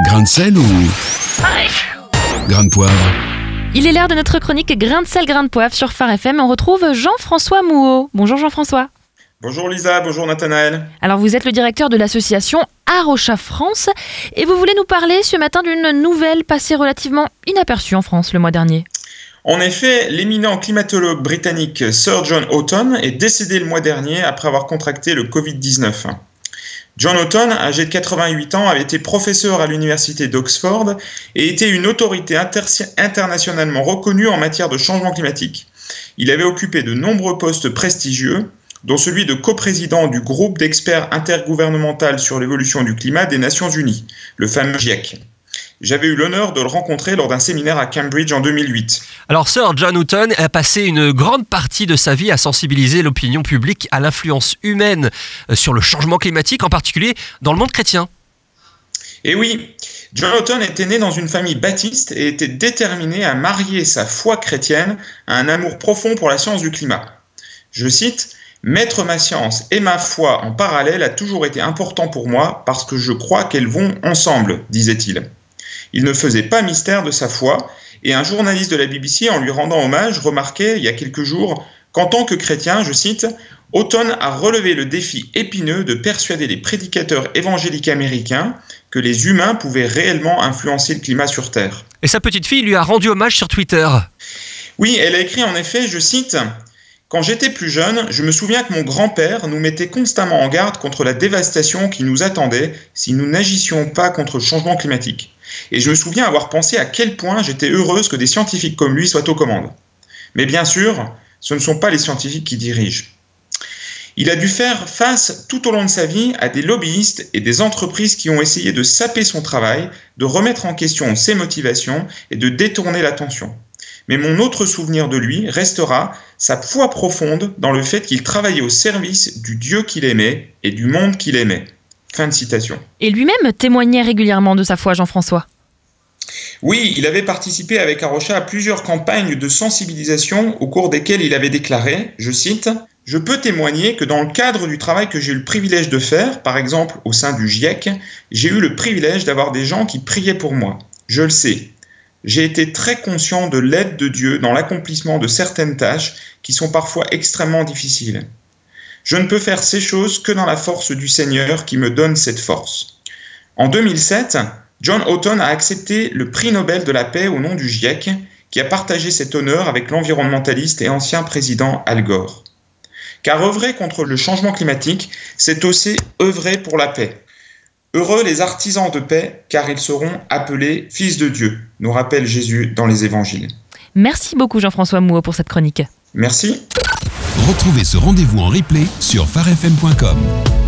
Grain de sel ou grain de poivre Il est l'heure de notre chronique Grain de sel, grain de poivre sur Phare FM. On retrouve Jean-François Mouot. Bonjour Jean-François. Bonjour Lisa, bonjour Nathanaël. Alors vous êtes le directeur de l'association Arocha France et vous voulez nous parler ce matin d'une nouvelle passée relativement inaperçue en France le mois dernier. En effet, l'éminent climatologue britannique Sir John Houghton est décédé le mois dernier après avoir contracté le Covid-19. John Houghton, âgé de 88 ans, avait été professeur à l'université d'Oxford et était une autorité internationalement reconnue en matière de changement climatique. Il avait occupé de nombreux postes prestigieux, dont celui de coprésident du groupe d'experts intergouvernemental sur l'évolution du climat des Nations Unies, le fameux GIEC. J'avais eu l'honneur de le rencontrer lors d'un séminaire à Cambridge en 2008. Alors Sir John Houghton a passé une grande partie de sa vie à sensibiliser l'opinion publique à l'influence humaine euh, sur le changement climatique, en particulier dans le monde chrétien. Et oui, John Houghton était né dans une famille baptiste et était déterminé à marier sa foi chrétienne à un amour profond pour la science du climat. Je cite, Mettre ma science et ma foi en parallèle a toujours été important pour moi parce que je crois qu'elles vont ensemble, disait-il. Il ne faisait pas mystère de sa foi, et un journaliste de la BBC, en lui rendant hommage, remarquait il y a quelques jours qu'en tant que chrétien, je cite, Houghton a relevé le défi épineux de persuader les prédicateurs évangéliques américains que les humains pouvaient réellement influencer le climat sur Terre. Et sa petite fille lui a rendu hommage sur Twitter. Oui, elle a écrit en effet, je cite, Quand j'étais plus jeune, je me souviens que mon grand-père nous mettait constamment en garde contre la dévastation qui nous attendait si nous n'agissions pas contre le changement climatique. Et je me souviens avoir pensé à quel point j'étais heureuse que des scientifiques comme lui soient aux commandes. Mais bien sûr, ce ne sont pas les scientifiques qui dirigent. Il a dû faire face tout au long de sa vie à des lobbyistes et des entreprises qui ont essayé de saper son travail, de remettre en question ses motivations et de détourner l'attention. Mais mon autre souvenir de lui restera sa foi profonde dans le fait qu'il travaillait au service du Dieu qu'il aimait et du monde qu'il aimait. Fin de citation. Et lui-même témoignait régulièrement de sa foi, Jean-François. Oui, il avait participé avec Arocha à plusieurs campagnes de sensibilisation au cours desquelles il avait déclaré, je cite, Je peux témoigner que dans le cadre du travail que j'ai eu le privilège de faire, par exemple au sein du GIEC, j'ai eu le privilège d'avoir des gens qui priaient pour moi. Je le sais. J'ai été très conscient de l'aide de Dieu dans l'accomplissement de certaines tâches qui sont parfois extrêmement difficiles. Je ne peux faire ces choses que dans la force du Seigneur qui me donne cette force. En 2007, John Houghton a accepté le prix Nobel de la paix au nom du GIEC, qui a partagé cet honneur avec l'environnementaliste et ancien président Al Gore. Car œuvrer contre le changement climatique, c'est aussi œuvrer pour la paix. Heureux les artisans de paix, car ils seront appelés fils de Dieu, nous rappelle Jésus dans les évangiles. Merci beaucoup Jean-François Mouot pour cette chronique. Merci. Retrouvez ce rendez-vous en replay sur farfm.com.